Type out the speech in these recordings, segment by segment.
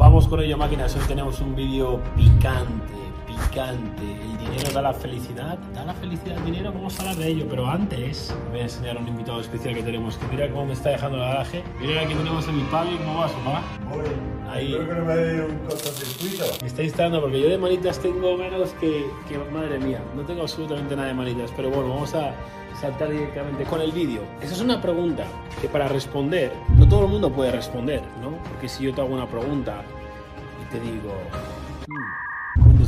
Vamos con ello, máquinas. Hoy tenemos un vídeo picante, picante. ¿El dinero da la felicidad? ¿Da la felicidad el dinero? Vamos a hablar de ello. Pero antes, voy a enseñar a un invitado especial que tenemos. Que mira cómo me está dejando el garaje. Mira aquí tenemos a mi padre. ¿Cómo vas, papá? Ahí. Creo que no me dé un cortocircuito. Me está instalando porque yo de manitas tengo menos que, que, madre mía. No tengo absolutamente nada de manitas. Pero bueno, vamos a saltar directamente con el vídeo. Esa es una pregunta que para responder, no todo el mundo puede responder, ¿no? Porque si yo te hago una pregunta y te digo,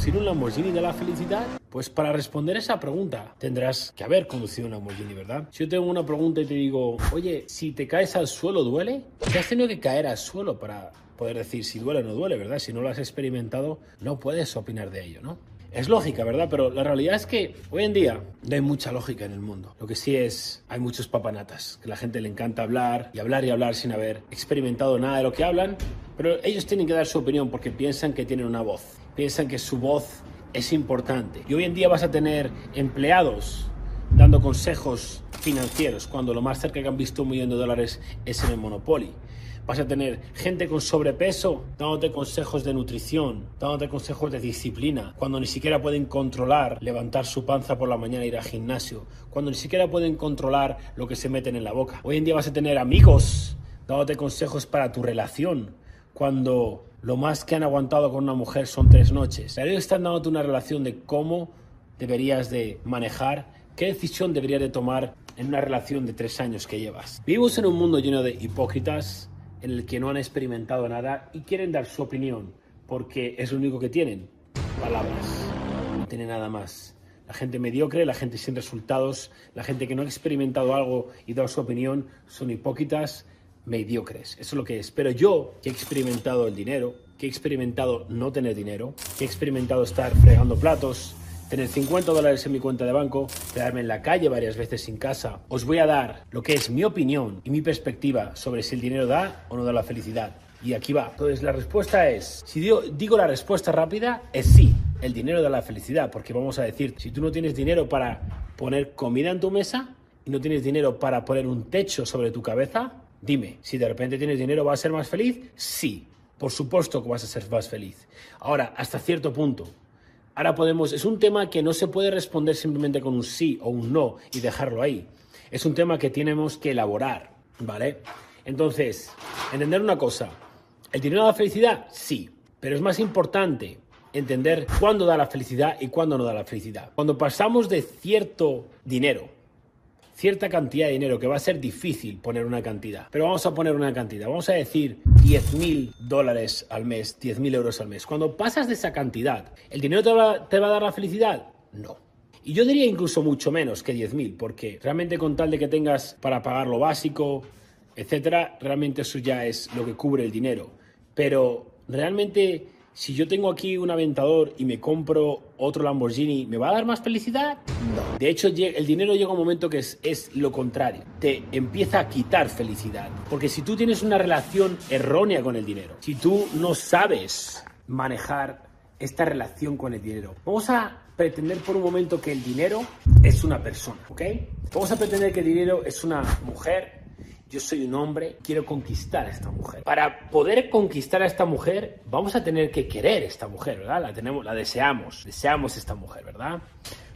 ¿conducir un Lamborghini da la felicidad? Pues para responder esa pregunta tendrás que haber conducido un Lamborghini, ¿verdad? Si yo tengo una pregunta y te digo, oye, si te caes al suelo, ¿duele? Te has tenido que caer al suelo para poder decir si duele o no duele, ¿verdad? Si no lo has experimentado, no puedes opinar de ello, ¿no? Es lógica, ¿verdad? Pero la realidad es que hoy en día no hay mucha lógica en el mundo. Lo que sí es, hay muchos papanatas, que a la gente le encanta hablar y hablar y hablar sin haber experimentado nada de lo que hablan, pero ellos tienen que dar su opinión porque piensan que tienen una voz, piensan que su voz es importante. Y hoy en día vas a tener empleados dando consejos financieros cuando lo más cerca que han visto un millón de dólares es en el Monopoly vas a tener gente con sobrepeso dándote consejos de nutrición, dándote consejos de disciplina, cuando ni siquiera pueden controlar levantar su panza por la mañana e ir al gimnasio, cuando ni siquiera pueden controlar lo que se meten en la boca. Hoy en día vas a tener amigos dándote consejos para tu relación, cuando lo más que han aguantado con una mujer son tres noches. Ellos están dándote una relación de cómo deberías de manejar, qué decisión deberías de tomar en una relación de tres años que llevas. Vivimos en un mundo lleno de hipócritas, en el que no han experimentado nada y quieren dar su opinión porque es lo único que tienen, palabras, no tienen nada más. La gente mediocre, la gente sin resultados, la gente que no ha experimentado algo y da su opinión son hipócritas, mediocres. Eso es lo que es. Pero yo, que he experimentado el dinero, que he experimentado no tener dinero, que he experimentado estar fregando platos, tener 50 dólares en mi cuenta de banco, quedarme en la calle varias veces sin casa. Os voy a dar lo que es mi opinión y mi perspectiva sobre si el dinero da o no da la felicidad. Y aquí va. Entonces la respuesta es, si digo, digo la respuesta rápida, es sí. El dinero da la felicidad, porque vamos a decir, si tú no tienes dinero para poner comida en tu mesa y no tienes dinero para poner un techo sobre tu cabeza, dime, si de repente tienes dinero, ¿vas a ser más feliz? Sí, por supuesto que vas a ser más feliz. Ahora, hasta cierto punto, Ahora podemos, es un tema que no se puede responder simplemente con un sí o un no y dejarlo ahí. Es un tema que tenemos que elaborar, ¿vale? Entonces, entender una cosa, ¿el dinero da felicidad? Sí, pero es más importante entender cuándo da la felicidad y cuándo no da la felicidad. Cuando pasamos de cierto dinero cierta cantidad de dinero, que va a ser difícil poner una cantidad, pero vamos a poner una cantidad, vamos a decir 10 mil dólares al mes, 10 mil euros al mes. Cuando pasas de esa cantidad, ¿el dinero te va, te va a dar la felicidad? No. Y yo diría incluso mucho menos que 10.000, porque realmente con tal de que tengas para pagar lo básico, etcétera, realmente eso ya es lo que cubre el dinero. Pero realmente si yo tengo aquí un aventador y me compro otro Lamborghini, ¿me va a dar más felicidad? No. De hecho, el dinero llega un momento que es, lo contrario. Te empieza a quitar felicidad. Porque si tú tienes una relación errónea con el dinero, si tú no sabes manejar esta relación con el dinero, vamos a pretender por un momento que el dinero es una persona, ¿ok? Vamos a pretender que el dinero es una mujer, yo soy un hombre, quiero conquistar a esta mujer. Para poder conquistar a esta mujer, vamos a tener que querer a esta mujer, ¿verdad? La tenemos, la deseamos, deseamos esta mujer, ¿verdad?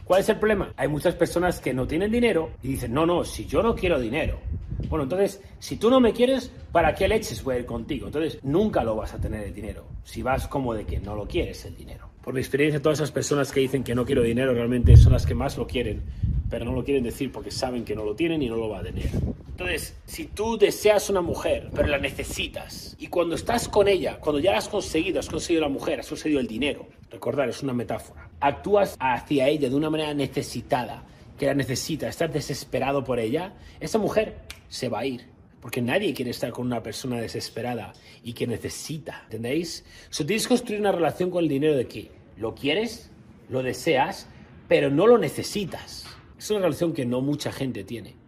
¿Cuál es el problema? Hay muchas personas que no tienen dinero y dicen, no, no, si yo no quiero dinero. Bueno, entonces, si tú no me quieres, ¿para qué leches voy a ir contigo? Entonces, nunca lo vas a tener el dinero, si vas como de que no lo quieres el dinero. Por mi experiencia, todas esas personas que dicen que no quiero dinero realmente son las que más lo quieren, pero no lo quieren decir porque saben que no lo tienen y no lo va a tener. Entonces, si tú deseas una mujer, pero la necesitas, y cuando estás con ella, cuando ya la has conseguido, has conseguido la mujer, has conseguido el dinero, recordar, es una metáfora, actúas hacia ella de una manera necesitada, que la necesita, estás desesperado por ella, esa mujer se va a ir. Porque nadie quiere estar con una persona desesperada y que necesita, ¿entendéis? So, tienes que construir una relación con el dinero de que lo quieres, lo deseas, pero no lo necesitas. Es una relación que no mucha gente tiene.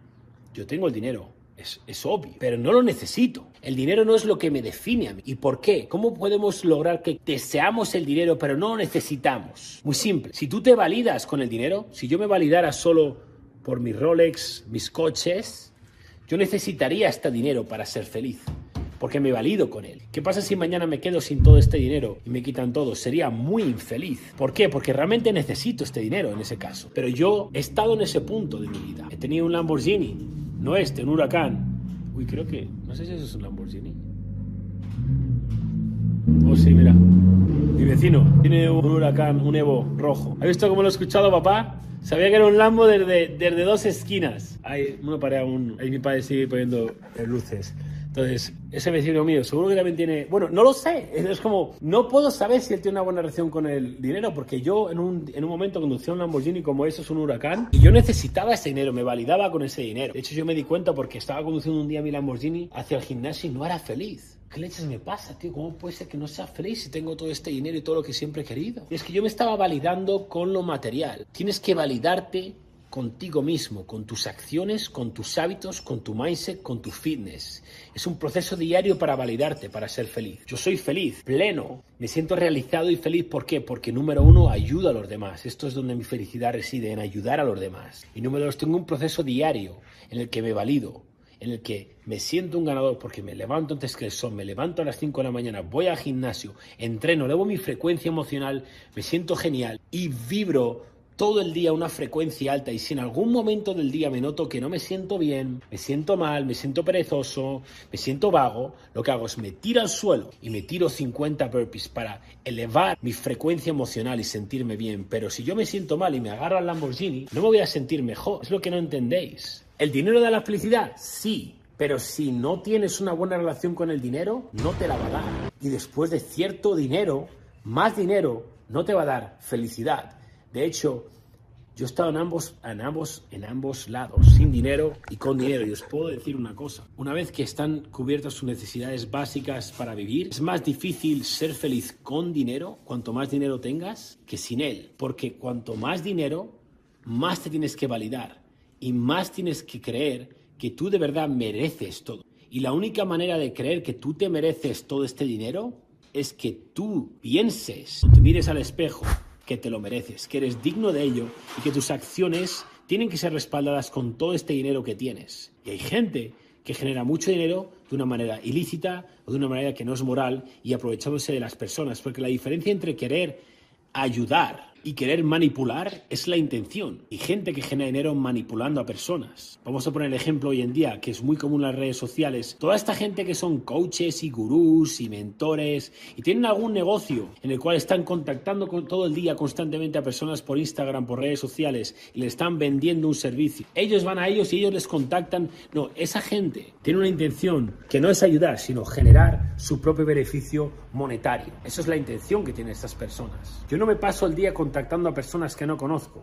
Yo tengo el dinero, es, es, obvio, pero no lo necesito. El dinero no es lo que me define a mí. ¿Y por qué? ¿Cómo podemos lograr que deseamos el dinero pero no lo necesitamos? Muy simple. Si tú te validas con el dinero, si yo me validara solo por mis Rolex, mis coches, yo necesitaría este dinero para ser feliz. porque me valido con él. ¿Qué pasa si mañana me quedo sin todo este dinero y me quitan todo? Sería muy infeliz. ¿Por qué? Porque realmente necesito este dinero en ese caso. Pero yo he estado en ese punto de mi vida. He tenido un Lamborghini, no este, un huracán. Uy, creo que, no sé si eso es un Lamborghini. Oh, sí, mira. Mi vecino tiene un huracán, un Evo rojo. ¿Has visto cómo lo he escuchado, papá? Sabía que era un Lambo desde, desde dos esquinas. Ahí, uno para un, ahí mi padre sigue poniendo luces. Entonces, ese vecino mío seguro que también tiene... Bueno, no lo sé. Es como, no puedo saber si él tiene una buena relación con el dinero, porque yo en un, en un momento conducía un Lamborghini como eso, es un huracán, y yo necesitaba ese dinero, me validaba con ese dinero. De hecho, yo me di cuenta porque estaba conduciendo un día mi Lamborghini hacia el gimnasio y no era feliz. ¿Qué leches me pasa, tío? ¿Cómo puede ser que no sea feliz si tengo todo este dinero y todo lo que siempre he querido? Y es que yo me estaba validando con lo material. Tienes que validarte contigo mismo, con tus acciones, con tus hábitos, con tu mindset, con tu fitness. Es un proceso diario para validarte, para ser feliz. Yo soy feliz, pleno, me siento realizado y feliz. ¿Por qué? Porque número uno, ayudo a los demás. Esto es donde mi felicidad reside, en ayudar a los demás. Y número dos, tengo un proceso diario en el que me valido, en el que me siento un ganador porque me levanto antes que el sol, me levanto a las 5 de la mañana, voy al gimnasio, entreno, elevo mi frecuencia emocional, me siento genial y vibro todo el día una frecuencia alta y si en algún momento del día me noto que no me siento bien, me siento mal, me siento perezoso, me siento vago, lo que hago es me tiro al suelo y me tiro 50 burpees para elevar mi frecuencia emocional y sentirme bien. Pero si yo me siento mal y me agarro al Lamborghini, no me voy a sentir mejor. Es lo que no entendéis. ¿El dinero da la felicidad? Sí. Pero si no tienes una buena relación con el dinero, no te la va a dar. Y después de cierto dinero, más dinero, no te va a dar felicidad de hecho, yo he estado en ambos, en ambos, lados, sin dinero y con dinero. Y os puedo decir una cosa. Una vez que están cubiertas sus necesidades básicas para vivir, es más difícil ser feliz con dinero, cuanto más dinero tengas, que sin él. Porque cuanto más dinero, más te tienes que validar y más tienes que creer que tú de verdad mereces todo. Y la única manera de creer que tú te mereces todo este dinero es que tú pienses, te mires al espejo que te lo mereces, que eres digno de ello y que tus acciones tienen que ser respaldadas con todo este dinero que tienes. Y hay gente que genera mucho dinero de una manera ilícita o de una manera que no es moral y aprovechándose de las personas, porque la diferencia entre querer ayudar y querer manipular es la intención. Y gente que genera dinero manipulando a personas. Vamos a poner el ejemplo hoy en día, que es muy común en las redes sociales. Toda esta gente que son coaches y gurús y mentores y tienen algún negocio en el cual están contactando con, todo el día constantemente a personas por Instagram, por redes sociales y le están vendiendo un servicio. Ellos van a ellos y ellos les contactan. No, esa gente tiene una intención que no es ayudar, sino generar su propio beneficio monetario. Esa es la intención que tienen estas personas. Yo no me paso el día con contactando a personas que no conozco.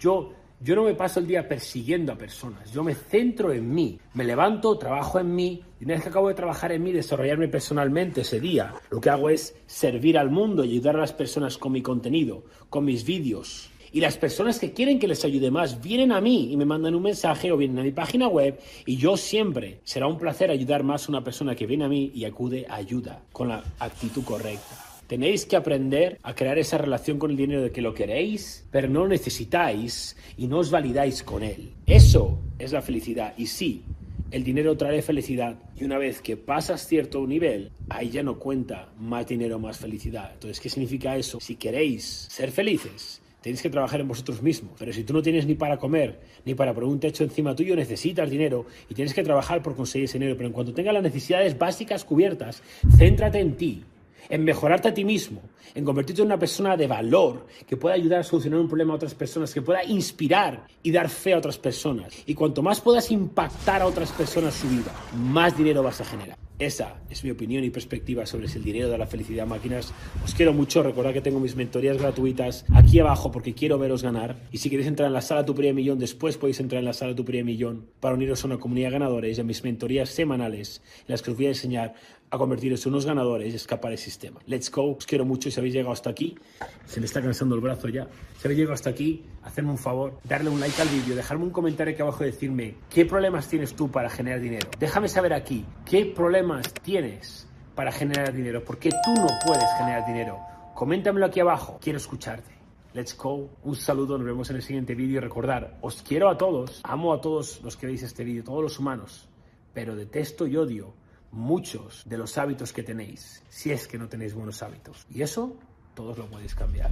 Yo, yo no me paso el día persiguiendo a personas. Yo me centro en mí. Me levanto, trabajo en mí. Y una vez que acabo de trabajar en mí, desarrollarme personalmente ese día, lo que hago es servir al mundo y ayudar a las personas con mi contenido, con mis vídeos. Y las personas que quieren que les ayude más vienen a mí y me mandan un mensaje o vienen a mi página web y yo siempre será un placer ayudar más a una persona que viene a mí y acude a ayuda con la actitud correcta. Tenéis que aprender a crear esa relación con el dinero de que lo queréis, pero no lo necesitáis y no os validáis con él. Eso es la felicidad. Y sí, el dinero trae felicidad y una vez que pasas cierto nivel, ahí ya no cuenta más dinero, más felicidad. Entonces, ¿qué significa eso? Si queréis ser felices, tenéis que trabajar en vosotros mismos. Pero si tú no tienes ni para comer, ni para poner un techo encima tuyo, necesitas dinero y tienes que trabajar por conseguir ese dinero. Pero en cuanto tengas las necesidades básicas cubiertas, céntrate en ti en mejorarte a ti mismo, en convertirte en una persona de valor que pueda ayudar a solucionar un problema a otras personas, que pueda inspirar y dar fe a otras personas. Y cuanto más puedas impactar a otras personas su vida, más dinero vas a generar. Esa es mi opinión y perspectiva sobre si el dinero da la felicidad máquinas. Os quiero mucho, recordad que tengo mis mentorías gratuitas aquí abajo porque quiero veros ganar. Y si queréis entrar en la sala Tu Primer Millón, después podéis entrar en la sala Tu Primer Millón para uniros a una comunidad de ganadores y a mis mentorías semanales en las que os voy a enseñar a convertiros en unos ganadores y escapar del sistema. Let's go, os quiero mucho y si habéis llegado hasta aquí, se me está cansando el brazo ya, si habéis llegado hasta aquí, hacedme un favor, darle un like al vídeo, dejarme un comentario aquí abajo y decirme qué problemas tienes tú para generar dinero. Déjame saber aquí qué problemas tienes para generar dinero, porque tú no puedes generar dinero. Coméntamelo aquí abajo, quiero escucharte. Let's go. Un saludo, nos vemos en el siguiente vídeo. Recordar, os quiero a todos, amo a todos los que veis este vídeo, todos los humanos, pero detesto y odio muchos de los hábitos que tenéis, si es que no tenéis buenos hábitos. Y eso todos lo podéis cambiar.